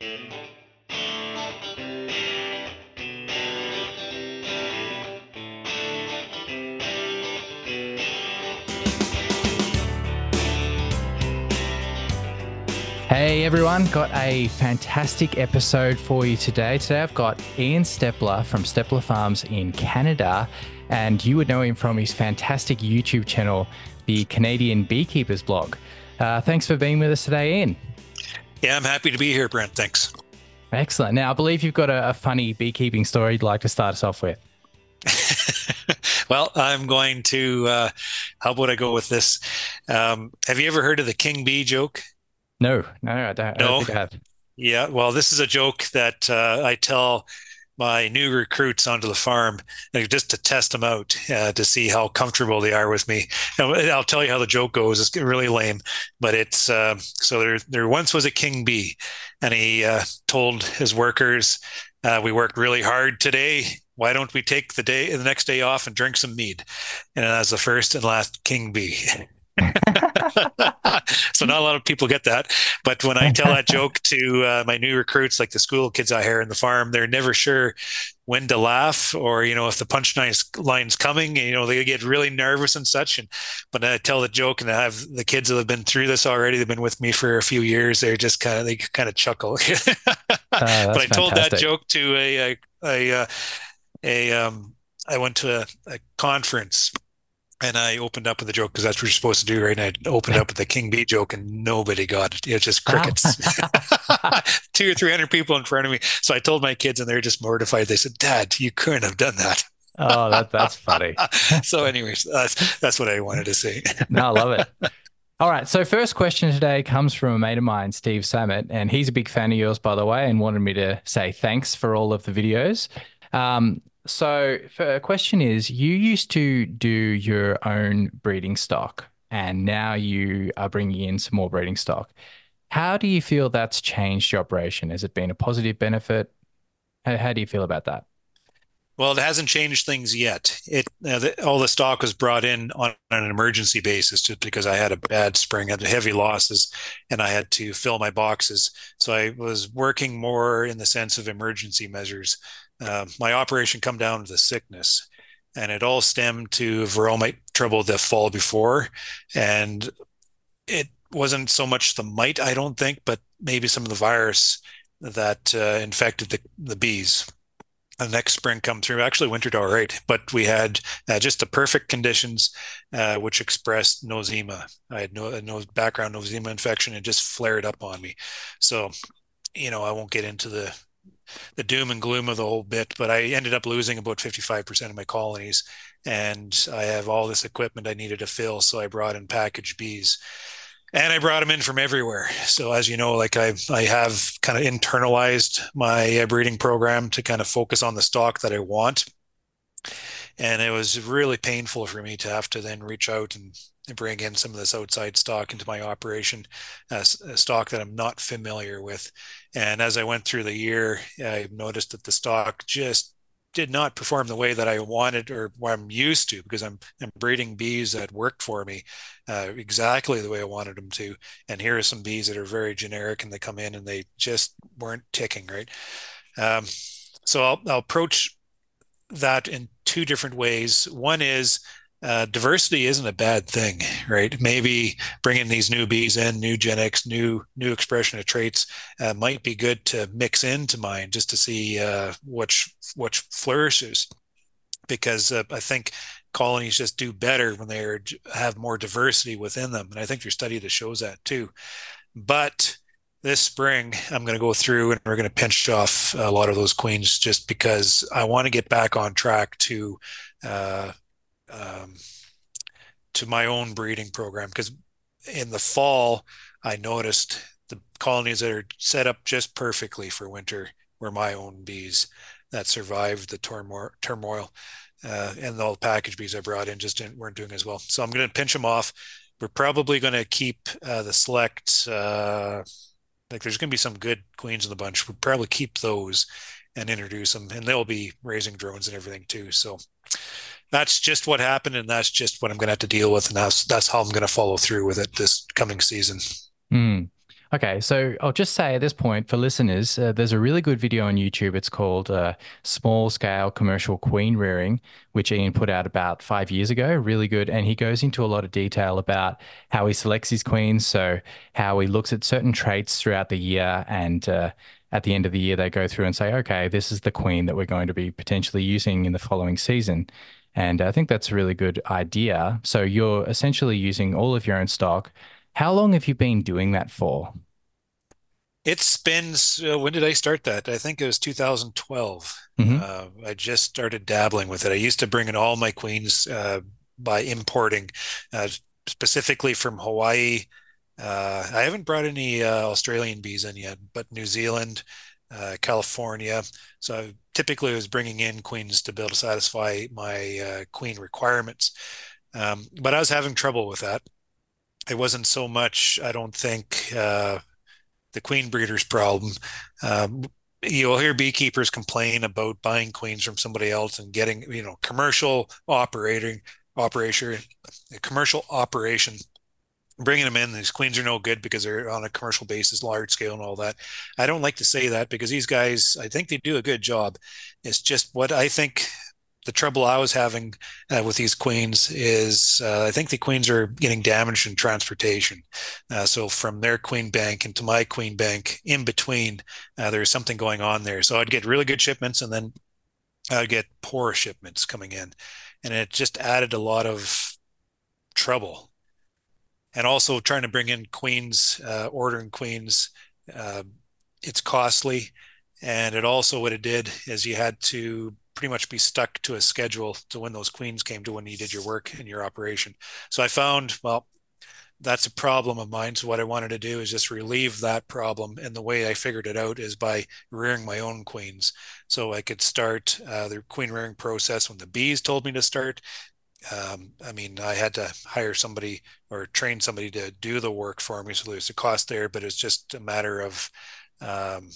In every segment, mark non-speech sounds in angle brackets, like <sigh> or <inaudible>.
Hey everyone, got a fantastic episode for you today. Today I've got Ian Steppler from Steppler Farms in Canada, and you would know him from his fantastic YouTube channel, the Canadian Beekeepers blog. Uh, thanks for being with us today, Ian. Yeah, I'm happy to be here, Brent. Thanks. Excellent. Now, I believe you've got a, a funny beekeeping story you'd like to start us off with. <laughs> well, I'm going to. Uh, how would I go with this? Um, have you ever heard of the king bee joke? No, no, I don't, no? I don't think I have. Yeah, well, this is a joke that uh, I tell my new recruits onto the farm just to test them out uh, to see how comfortable they are with me. I'll tell you how the joke goes. It's really lame, but it's uh, so there. There once was a king bee, and he uh, told his workers, uh, "We worked really hard today. Why don't we take the day the next day off and drink some mead?" And as the first and last king bee. <laughs> <laughs> so not a lot of people get that. But when I tell that joke to uh, my new recruits, like the school kids I hire in the farm, they're never sure when to laugh or you know if the punchline line's coming. You know they get really nervous and such. And but I tell the joke, and I have the kids that have been through this already. They've been with me for a few years. They're just kind of they kind of chuckle. <laughs> uh, but I fantastic. told that joke to a a, a, uh, a um, I went to a, a conference and I opened up with a joke because that's what you're supposed to do, right? And I opened up with the King Bee joke, and nobody got it. It was just crickets. <laughs> <laughs> Two or three hundred people in front of me. So I told my kids, and they're just mortified. They said, "Dad, you couldn't have done that." Oh, that, that's funny. <laughs> so, anyways, that's that's what I wanted to say. no, I love it. All right. So, first question today comes from a mate of mine, Steve Samet, and he's a big fan of yours, by the way, and wanted me to say thanks for all of the videos. Um, so, a question is you used to do your own breeding stock, and now you are bringing in some more breeding stock. How do you feel that's changed your operation? Has it been a positive benefit? How, how do you feel about that? Well, it hasn't changed things yet. It uh, the, all the stock was brought in on, on, an emergency basis, just because I had a bad spring, had heavy losses, and I had to fill my boxes. So I was working more in the sense of emergency measures uh, my operation come down to the sickness and it all stemmed to varroa mite trouble the fall before and it wasn't so much the mite i don't think but maybe some of the virus that uh, infected the, the bees. The next spring come through actually wintered all right but we had uh, just the perfect conditions uh, which expressed nosema i had no, no background nosema infection and just flared up on me. So you know i won't get into the the doom and gloom of the whole bit, but I ended up losing about 55% of my colonies. And I have all this equipment I needed to fill. So I brought in package bees and I brought them in from everywhere. So as you know, like I, I have kind of internalized my uh, breeding program to kind of focus on the stock that I want. And it was really painful for me to have to then reach out and bring in some of this outside stock into my operation, uh, stock that I'm not familiar with. And as I went through the year, I noticed that the stock just did not perform the way that I wanted or I'm used to because I'm, I'm breeding bees that worked for me uh, exactly the way I wanted them to. And here are some bees that are very generic and they come in and they just weren't ticking right. Um, so I'll, I'll approach that in two different ways. One is uh, diversity isn't a bad thing, right? Maybe bringing these new bees in, new genetics, new new expression of traits uh, might be good to mix into mine just to see uh, which which flourishes. Because uh, I think colonies just do better when they are, have more diversity within them, and I think your study that shows that too. But this spring, I'm going to go through and we're going to pinch off a lot of those queens just because I want to get back on track to uh, um, to my own breeding program because in the fall I noticed the colonies that are set up just perfectly for winter were my own bees that survived the turmoil. Uh, and the package bees I brought in just weren't doing as well. So I'm going to pinch them off. We're probably going to keep uh, the select. Uh, like there's going to be some good queens in the bunch. We'll probably keep those and introduce them, and they'll be raising drones and everything too. So that's just what happened, and that's just what I'm going to have to deal with, and that's that's how I'm going to follow through with it this coming season. Mm. Okay, so I'll just say at this point for listeners, uh, there's a really good video on YouTube. It's called uh, Small Scale Commercial Queen Rearing, which Ian put out about five years ago. Really good. And he goes into a lot of detail about how he selects his queens. So, how he looks at certain traits throughout the year. And uh, at the end of the year, they go through and say, okay, this is the queen that we're going to be potentially using in the following season. And I think that's a really good idea. So, you're essentially using all of your own stock how long have you been doing that for? It's been, uh, when did I start that? I think it was 2012. Mm-hmm. Uh, I just started dabbling with it. I used to bring in all my queens uh, by importing, uh, specifically from Hawaii. Uh, I haven't brought any uh, Australian bees in yet, but New Zealand, California. So typically, I was bringing in queens to be able to satisfy my queen requirements. Um, but I was having trouble with that it wasn't so much, I don't think, uh, the queen breeder's problem. Um, you'll hear beekeepers complain about buying queens from somebody else and getting, you know, commercial operating operation, commercial operation, bringing them in. These queens are no good because they're on a commercial basis, large scale, and all that. I don't like to say that because these guys, I think they do a good job. It's just what I think the trouble I was having uh, with these queens is uh, I think the queens are getting damaged in transportation. Uh, so from their queen bank into my queen bank, in between, uh, there's something going on there. So I'd get really good shipments, and then I'd get poor shipments coming in, and it just added a lot of trouble. And also trying to bring in queens, uh, ordering queens, uh, it's costly. And it also what it did is you had to pretty much be stuck to a schedule to when those queens came to when you did your work in your operation. So I found, well, that's a problem of mine. So what I wanted to do is just relieve that problem. And the way I figured it out is by rearing my own queens. So I could start uh, the queen rearing process when the bees told me to start. Um, I mean, I had to hire somebody or train somebody to do the work for me. So there's a cost there, but it's just a matter of um,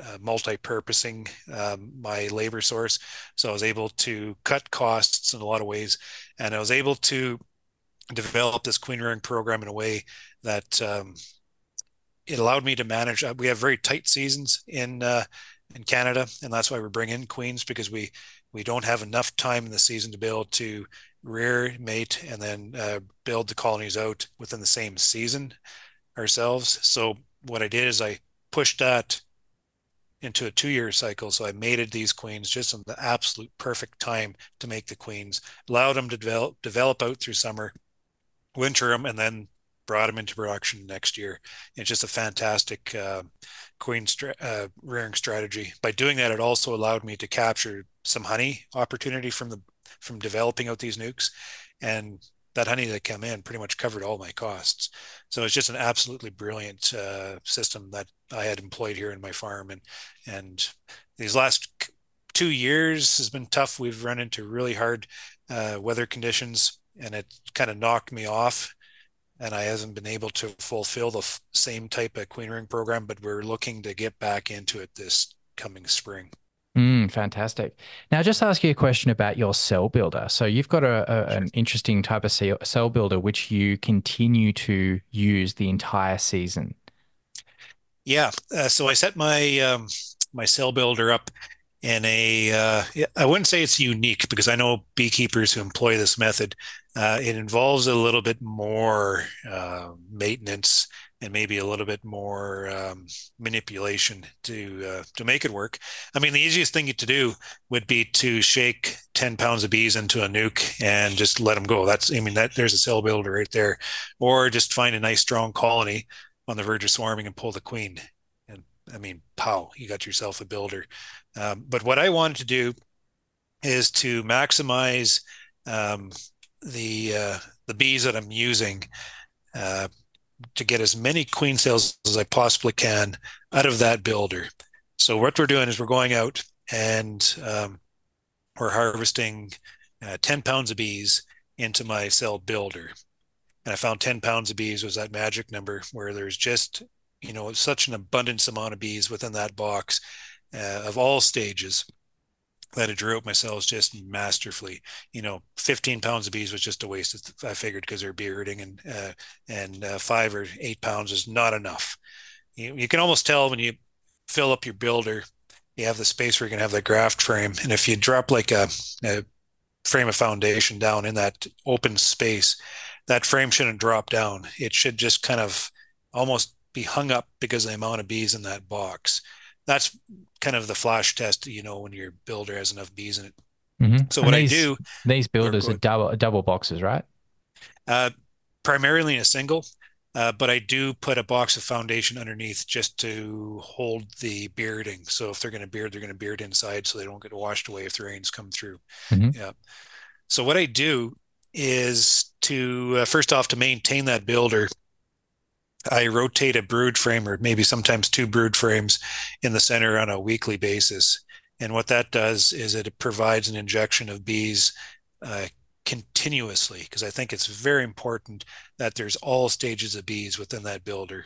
uh, multi-purposing um, my labor source. So I was able to cut costs in a lot of ways, and I was able to develop this queen rearing program in a way that um, it allowed me to manage. Uh, we have very tight seasons in uh, in Canada, and that's why we bring in queens because we we don't have enough time in the season to be able to rear, mate, and then uh, build the colonies out within the same season ourselves. So what I did is I pushed that into a two-year cycle. So I mated these queens just in the absolute perfect time to make the queens, allowed them to develop develop out through summer, winter them, and then brought them into production next year. It's just a fantastic uh, queen uh, rearing strategy. By doing that, it also allowed me to capture some honey opportunity from the from developing out these nukes, and that honey that came in pretty much covered all my costs. So it's just an absolutely brilliant uh, system that I had employed here in my farm, and and these last two years has been tough. We've run into really hard uh, weather conditions, and it kind of knocked me off. And I hasn't been able to fulfill the f- same type of queen ring program, but we're looking to get back into it this coming spring. Mm, fantastic. Now, just ask you a question about your cell builder. So, you've got a, a an interesting type of cell builder which you continue to use the entire season. Yeah. Uh, so I set my um, my cell builder up in a. Uh, I wouldn't say it's unique because I know beekeepers who employ this method. Uh, it involves a little bit more uh, maintenance and maybe a little bit more um, manipulation to uh, to make it work. I mean, the easiest thing to do would be to shake ten pounds of bees into a nuke and just let them go. That's I mean that there's a cell builder right there, or just find a nice strong colony on the verge of swarming and pull the queen. And I mean, pow, you got yourself a builder. Um, but what I wanted to do is to maximize um, the uh, the bees that I'm using. Uh, to get as many queen cells as I possibly can out of that builder. So what we're doing is we're going out and um, we're harvesting uh, 10 pounds of bees into my cell builder. And I found 10 pounds of bees was that magic number where there's just, you know, such an abundance amount of bees within that box uh, of all stages. That I drew out myself just masterfully. You know, 15 pounds of bees was just a waste. I figured because they're bearding and uh, and uh, five or eight pounds is not enough. You, you can almost tell when you fill up your builder, you have the space where you can have the graft frame, and if you drop like a, a frame of foundation down in that open space, that frame shouldn't drop down. It should just kind of almost be hung up because of the amount of bees in that box. That's kind of the flash test, you know, when your builder has enough bees in it. Mm-hmm. So what these, I do, these builders are double double boxes, right? Uh, primarily in a single, uh, but I do put a box of foundation underneath just to hold the bearding. So if they're going to beard, they're going to beard inside, so they don't get washed away if the rains come through. Mm-hmm. Yeah. So what I do is to uh, first off to maintain that builder I rotate a brood frame or maybe sometimes two brood frames in the center on a weekly basis. And what that does is it provides an injection of bees uh, continuously because I think it's very important that there's all stages of bees within that builder.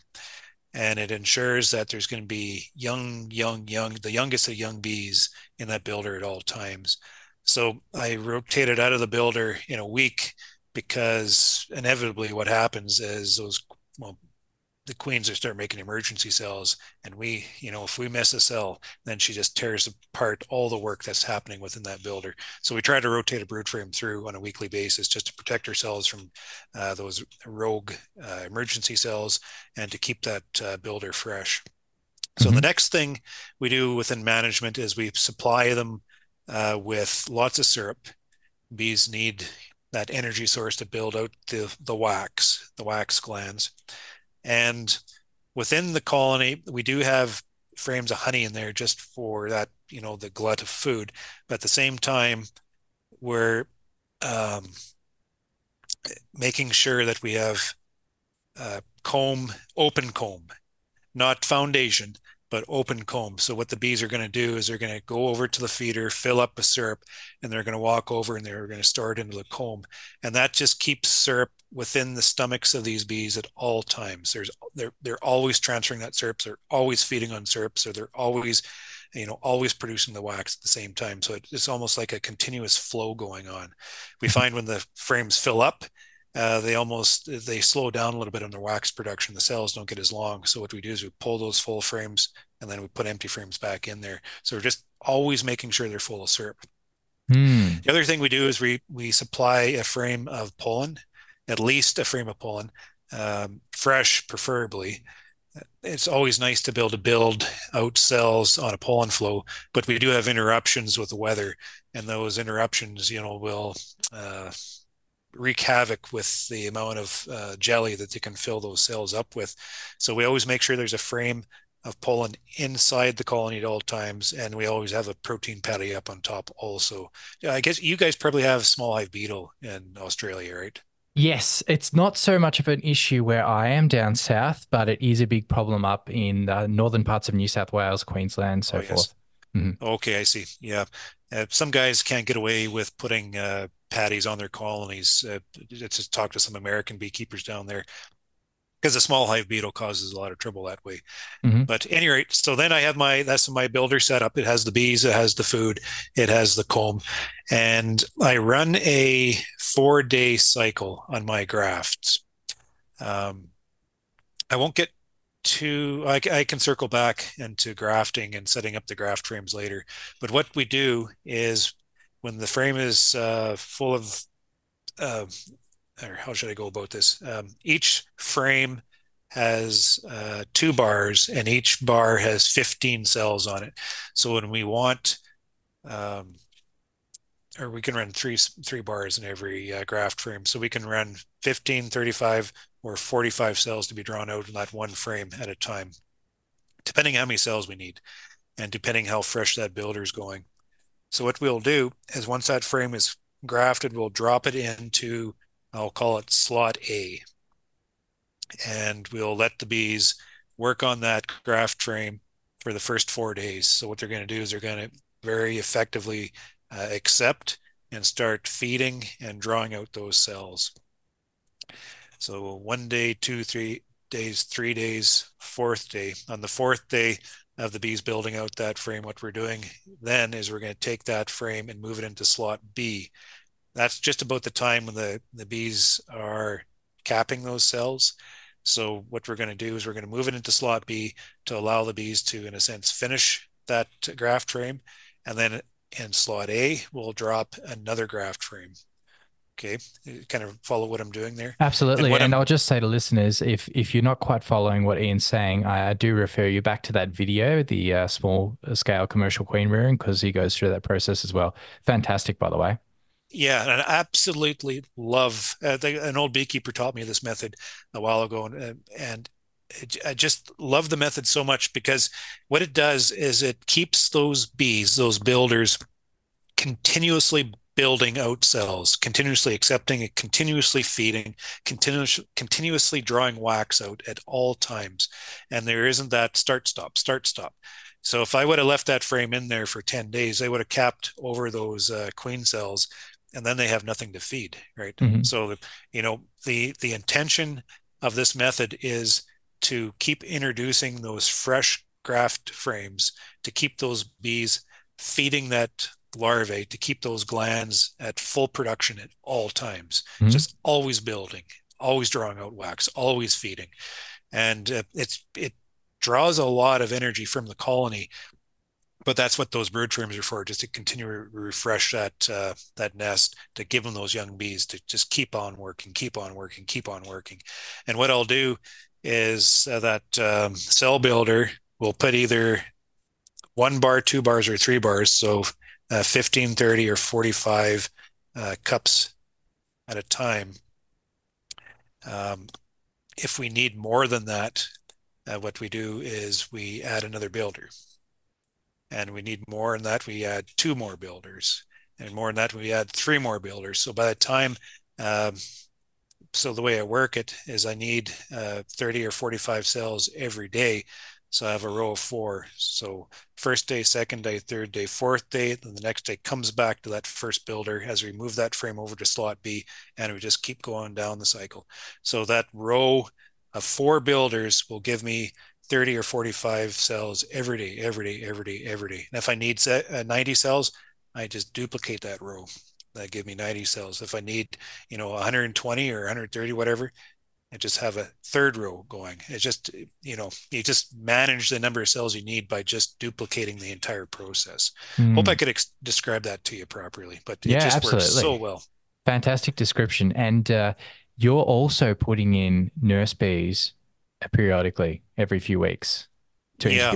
And it ensures that there's going to be young, young, young, the youngest of young bees in that builder at all times. So I rotate it out of the builder in a week because inevitably what happens is those well, the queens are start making emergency cells and we you know if we miss a cell then she just tears apart all the work that's happening within that builder. So we try to rotate a brood frame through on a weekly basis just to protect ourselves from uh, those rogue uh, emergency cells and to keep that uh, builder fresh. So mm-hmm. the next thing we do within management is we supply them uh, with lots of syrup. Bees need that energy source to build out the, the wax the wax glands and within the colony, we do have frames of honey in there just for that, you know, the glut of food. But at the same time, we're um, making sure that we have uh, comb, open comb, not foundation, but open comb. So what the bees are going to do is they're going to go over to the feeder, fill up a syrup, and they're going to walk over and they're going to store it into the comb. And that just keeps syrup within the stomachs of these bees at all times. There's they're they're always transferring that syrup. They're always feeding on syrup. So they're always, you know, always producing the wax at the same time. So it's almost like a continuous flow going on. We mm-hmm. find when the frames fill up, uh, they almost they slow down a little bit on their wax production. The cells don't get as long. So what we do is we pull those full frames and then we put empty frames back in there. So we're just always making sure they're full of syrup. Mm. The other thing we do is we we supply a frame of pollen, at least a frame of pollen, um, fresh preferably. It's always nice to be able to build out cells on a pollen flow, but we do have interruptions with the weather, and those interruptions, you know, will uh, wreak havoc with the amount of uh, jelly that they can fill those cells up with. So we always make sure there's a frame of pollen inside the colony at all times, and we always have a protein patty up on top also. I guess you guys probably have small hive beetle in Australia, right? Yes, it's not so much of an issue where I am down south, but it is a big problem up in the northern parts of New South Wales, Queensland, so oh, yes. forth. Mm-hmm. Okay, I see. Yeah, uh, some guys can't get away with putting uh, patties on their colonies. Uh, just talk to some American beekeepers down there because the small hive beetle causes a lot of trouble that way. Mm-hmm. But any rate, so then I have my that's my builder set up. It has the bees, it has the food, it has the comb, and I run a four day cycle on my grafts. Um, I won't get too. I, I can circle back into grafting and setting up the graft frames later. But what we do is when the frame is uh, full of, uh, or how should I go about this? Um, each frame has uh, two bars, and each bar has 15 cells on it. So when we want, um, or we can run three three bars in every uh, graft frame. So we can run 15, 35, or 45 cells to be drawn out in that one frame at a time, depending how many cells we need, and depending how fresh that builder is going. So what we'll do is once that frame is grafted, we'll drop it into, I'll call it slot A. And we'll let the bees work on that graft frame for the first four days. So what they're going to do is they're going to very effectively uh, accept and start feeding and drawing out those cells. So one day, two, three days, three days, fourth day. On the fourth day, of the bees building out that frame, what we're doing then is we're going to take that frame and move it into slot B. That's just about the time when the, the bees are capping those cells. So what we're going to do is we're going to move it into slot B to allow the bees to, in a sense, finish that graft frame. And then in slot A, we'll drop another graft frame. Okay, kind of follow what I'm doing there. Absolutely, and, and I'll just say to listeners, if if you're not quite following what Ian's saying, I, do refer you back to that video, the uh, small scale commercial queen rearing, because he goes through that process as well. Fantastic, by the way. Yeah, and I absolutely love. Uh, an old beekeeper taught me this method a while ago, and and I just love the method so much because what it does is it keeps those bees, those builders, continuously building out cells, continuously accepting continuously feeding, continuously continuously drawing wax out at all times, and there isn't that start stop start stop. So if I would have left that frame in there for 10 days, they would have capped over those uh, queen cells and then they have nothing to feed right mm-hmm. so you know the the intention of this method is to keep introducing those fresh graft frames to keep those bees feeding that larvae to keep those glands at full production at all times mm-hmm. just always building always drawing out wax always feeding and uh, it's it draws a lot of energy from the colony but that's what those brood frames are for, just to continue to refresh that uh, that nest, to give them those young bees to just keep on working, keep on working, keep on working. And what I'll do is uh, that um, cell builder will put either one bar, two bars, or three bars, so uh, 15, 30, or 45 uh, cups at a time. Um, if we need more than that, uh, what we do is we add another builder and we need more than that we add two more builders. And more than that we add three more builders. So by the time um, so the way i work it is i need uh, 30 or 45 cells every day. So i have a row of four. So first day second day third day fourth day then the next day comes back to that first builder as we move that frame over to slot b and we just keep going down the cycle. So that row of four builders will give me 30 or 45 cells every day, every day, every day, every day. And if I need uh, 90 cells, I just duplicate that row. That give me 90 cells. If I need, you know, 120 or 130, whatever, I just have a third row going. It's just, you know, you just manage the number of cells you need by just duplicating the entire process. Mm. Hope I could ex- describe that to you properly, but it yeah, just absolutely. works so well. Fantastic description. And uh, you're also putting in nurse bees periodically every few weeks to yeah.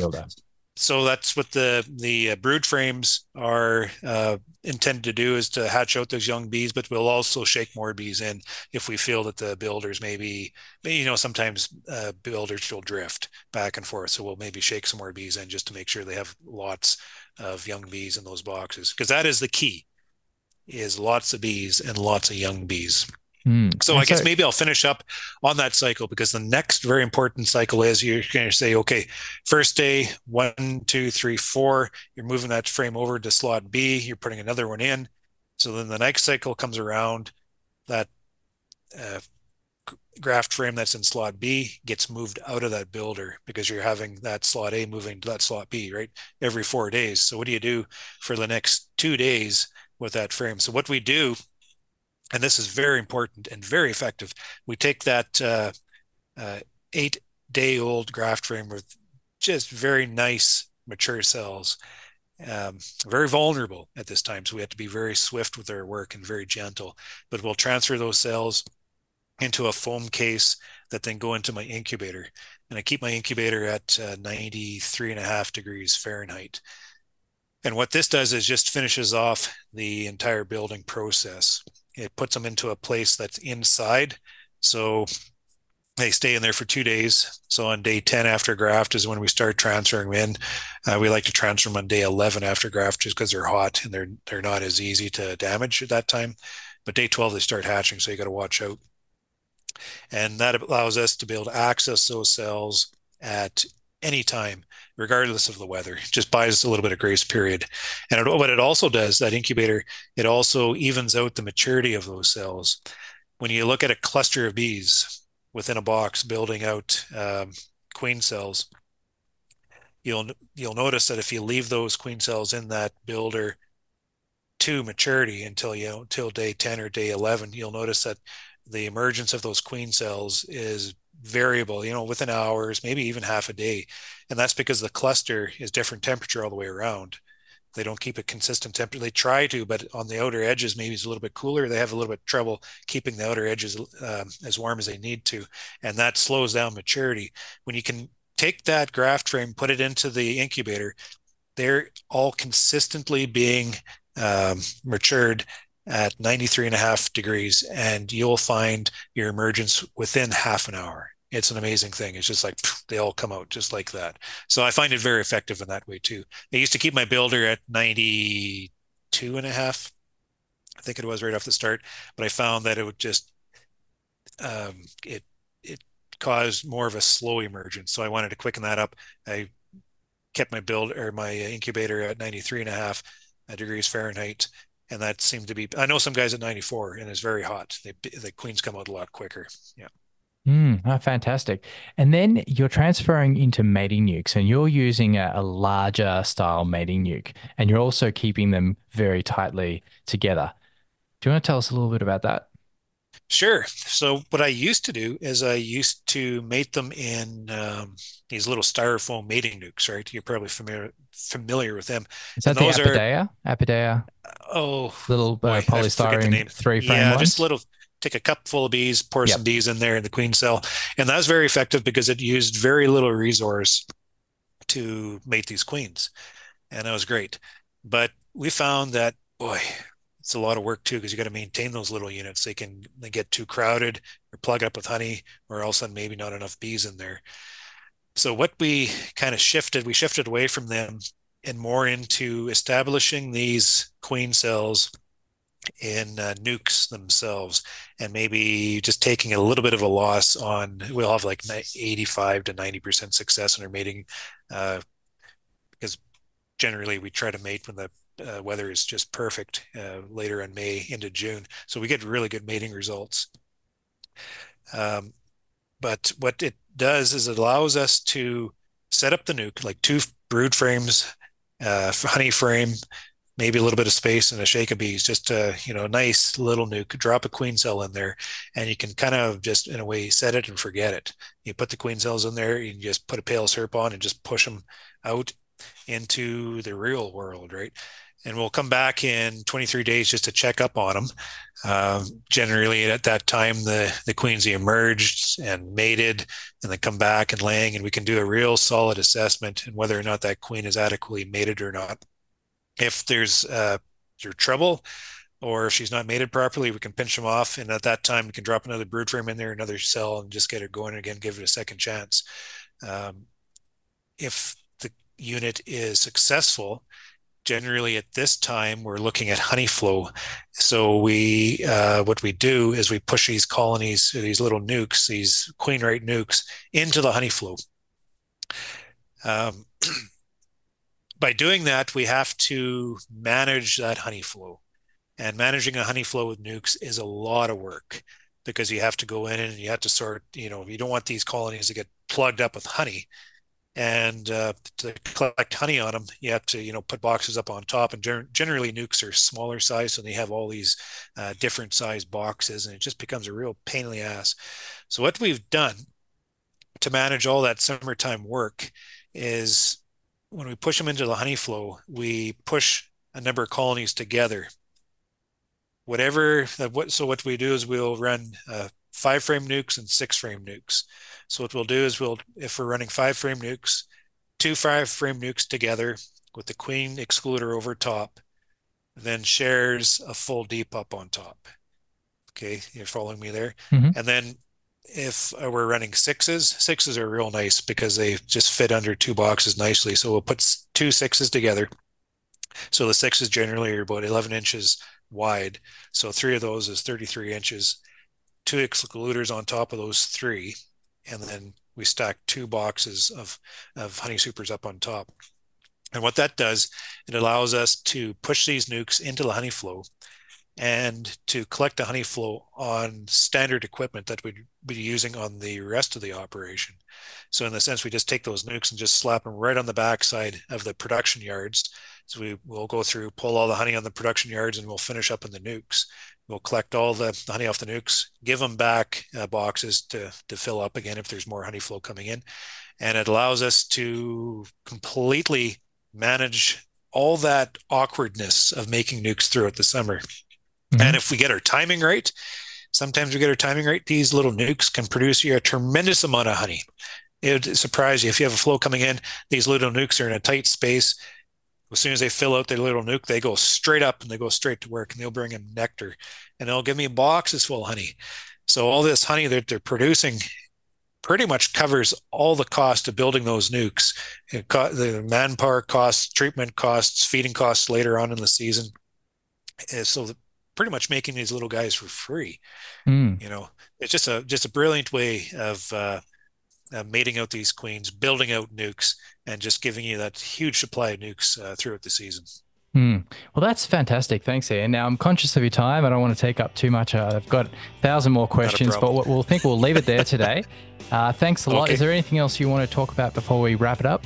So that's what the the uh, brood frames are uh, intended to do is to hatch out those young bees, but we'll also shake more bees in if we feel that the builders maybe, you know, sometimes uh, builders will drift back and forth. So we'll maybe shake some more bees in just to make sure they have lots of young bees in those boxes because that is the key is lots of bees and lots of young bees. Mm. So and I so, guess maybe I'll finish up on that cycle because the next very important cycle is you're going to say, okay, first day, one, two, three, four, you're moving that frame over to slot B, you're putting another one in. So then the next cycle comes around, that uh, graft frame that's in slot B gets moved out of that builder because you're having that slot A moving to that slot B, right? Every four days. So what do you do for the next two days with that frame? So what we do and this is very important and very effective. We take that uh, uh, eight day old graft frame with just very nice mature cells, um, very vulnerable at this time. So we have to be very swift with our work and very gentle. But we'll transfer those cells into a foam case that then go into my incubator. And I keep my incubator at uh, 93 and a half degrees Fahrenheit. And what this does is just finishes off the entire building process it puts them into a place that's inside. So they stay in there for two days. So on day 10 after graft is when we start transferring them in. Uh, we like to transfer them on day 11 after graft just because they're hot and they're they're not as easy to damage at that time. But day 12 they start hatching, so you got to watch out. And that allows us to be able to access those cells at any time, regardless of the weather. It just buys a little bit of grace period. And it, what it also does, that incubator, it also evens out the maturity of those cells. When you look at a cluster of bees within a box building out um, queen cells, you'll you'll notice that if you leave those queen cells in that builder to maturity until you know until day 10 or day 11 you'll notice that the emergence of those queen cells is variable you know within hours maybe even half a day. And that's because the cluster is different temperature all the way around. They don't keep a consistent temperature. They try to but on the outer edges maybe it's a little bit cooler. They have a little bit trouble keeping the outer edges um, as warm as they need to. And that slows down maturity. When you can take that graft frame put it into the incubator they're all consistently being um, matured at 93 and a half degrees and you'll find your emergence within half an hour. It's an amazing thing. It's just like they all come out just like that. So i find it very effective in that way too. I used to keep my builder at 92 and a half i think it was right off the start but i found that it would just um, it it caused more of a slow emergence. So i wanted to quicken that up. I kept my build or my incubator at 93 and a half degrees Fahrenheit. And that seemed to be, I know some guys at 94 and it's very hot. They, the queens come out a lot quicker. Yeah. Mm, oh, fantastic. And then you're transferring into mating nukes and you're using a, a, larger style mating nuke and you're also keeping them very tightly together. Do you want to tell us a little bit about that? Sure. So what I used to do is I used to mate them in um, these little styrofoam mating nukes, right? You're probably familiar familiar with them. Is that and the Apidea? Are, Apidea. Oh, little uh, polystyrene three frame Yeah, ones? just little. Take a cup full of bees, pour yep. some bees in there in the queen cell, and that was very effective because it used very little resource to mate these queens, and that was great. But we found that boy, it's a lot of work too because you got to maintain those little units. They can they get too crowded or plug up with honey, or all of a sudden maybe not enough bees in there. So what we kind of shifted, we shifted away from them and more into establishing these queen cells in uh, nukes themselves and maybe just taking a little bit of a loss on we'll have like 85 to 90 percent success in our mating uh, because generally we try to mate when the uh, weather is just perfect uh, later in May into June. So we get really good mating results. Um, but what it does is it allows us to set up the nuke like two brood frames, uh, <laughs> honey frame, maybe a little bit of space and a shake of bees, just a you know nice little nuke. Drop a queen cell in there, and you can kind of just in a way set it and forget it. You put the queen cells in there, you just put a pale syrup on and just push them out into the real world, right? And we'll come back in 23 days just to check up on them. Uh, generally, at that time, the the queens emerged and mated, and then come back and laying, and we can do a real solid assessment and whether or not that queen is adequately mated or not. If there's uh, your trouble, or if she's not mated properly, we can pinch them off, and at that time, we can drop another brood frame in there, another cell, and just get it going again, give it a second chance. Um, if the unit is successful, generally at this time we're looking at honey flow. So we uh, what we do is we push these colonies these little nukes these queen right nukes into the honey flow. Um, <clears throat> by doing that we have to manage that honey flow. And managing a honey flow with nukes is a lot of work because you have to go in and you have to sort you know you don't want these colonies to get plugged up with honey and uh, to collect honey on them you have to you know put boxes up on top and generally nukes are smaller size so they have all these uh, different size boxes and it just becomes a real pain in the ass. So what we've done to manage all that summertime work is when we push them into the honey flow we push a number of colonies together. Whatever so what we do is we'll run uh, five frame nukes and six frame nukes so what we'll do is we'll, if we're running five frame nukes, two five frame nukes together with the queen excluder over top, then shares a full deep up on top. Okay, you're following me there. Mm-hmm. And then if we're running sixes, sixes are real nice because they just fit under two boxes nicely. So we'll put two sixes together. So the sixes generally are about 11 inches wide. So three of those is 33 inches. Two excluders on top of those three and then we stack two boxes of, of honey supers up on top. And what that does, it allows us to push these nukes into the honey flow. and to collect the honey flow on standard equipment that we'd be using on the rest of the operation. So in the sense, we just take those nukes and just slap them right on the backside of the production yards. So we will go through, pull all the honey on the production yards, and we'll finish up in the nukes. We'll collect all the honey off the nukes, give them back uh, boxes to to fill up again if there's more honey flow coming in, and it allows us to completely manage all that awkwardness of making nukes throughout the summer. Mm-hmm. And if we get our timing right, sometimes we get our timing right, these little nukes can produce you a tremendous amount of honey. It would surprise you if you have a flow coming in, these little nukes are in a tight space. As soon as they fill out their little nuke, they go straight up and they go straight to work and they'll bring in nectar and they'll give me boxes full of honey. So all this honey that they're producing pretty much covers all the cost of building those nukes. the manpower costs, treatment costs, feeding costs later on in the season. So pretty much making these little guys for free. Mm. You know, it's just a just a brilliant way of uh, uh, mating out these queens, building out nukes, and just giving you that huge supply of nukes uh, throughout the season. Mm. Well, that's fantastic. Thanks, Ian. Now, I'm conscious of your time. I don't want to take up too much. Uh, I've got a thousand more questions, but we'll think we'll leave it there <laughs> today. Uh, thanks a lot. Okay. Is there anything else you want to talk about before we wrap it up?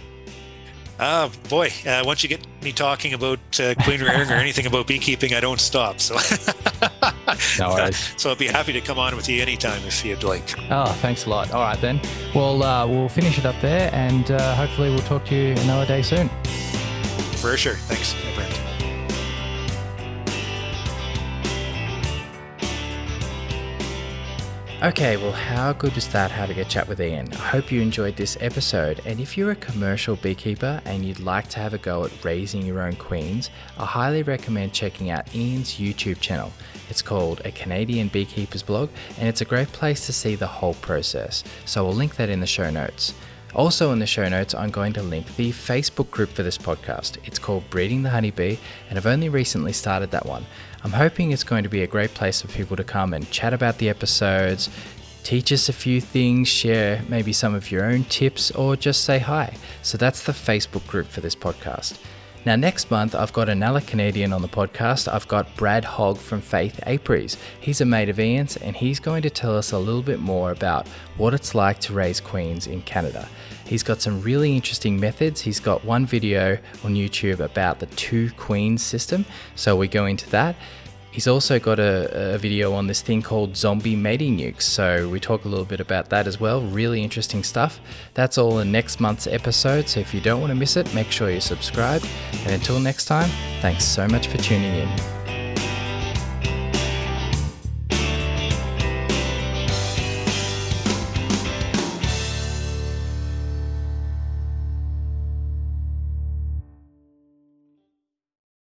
Oh boy! Uh, once you get me talking about uh, queen rearing or anything about beekeeping, I don't stop. So, <laughs> no worries. so I'd be happy to come on with you anytime if you'd like. Oh, thanks a lot. All right then. Well, uh, we'll finish it up there, and uh, hopefully we'll talk to you another day soon. For sure. Thanks. Okay, well, how good was that? How to get chat with Ian. I hope you enjoyed this episode. And if you're a commercial beekeeper and you'd like to have a go at raising your own queens, I highly recommend checking out Ian's YouTube channel. It's called A Canadian Beekeeper's Blog, and it's a great place to see the whole process. So I'll link that in the show notes. Also, in the show notes, I'm going to link the Facebook group for this podcast. It's called Breeding the Honeybee, and I've only recently started that one. I'm hoping it's going to be a great place for people to come and chat about the episodes, teach us a few things, share maybe some of your own tips, or just say hi. So that's the Facebook group for this podcast. Now, next month, I've got another Canadian on the podcast. I've got Brad Hogg from Faith Apiaries. He's a mate of Ian's, and he's going to tell us a little bit more about what it's like to raise queens in Canada. He's got some really interesting methods. He's got one video on YouTube about the two queens system, so we go into that. He's also got a, a, video on this thing called zombie mating nukes, so we talk a little bit about that as well. Really interesting stuff. That's all in next month's episode, so if you don't want to miss it, make sure you subscribe. And until next time, thanks so much for tuning in.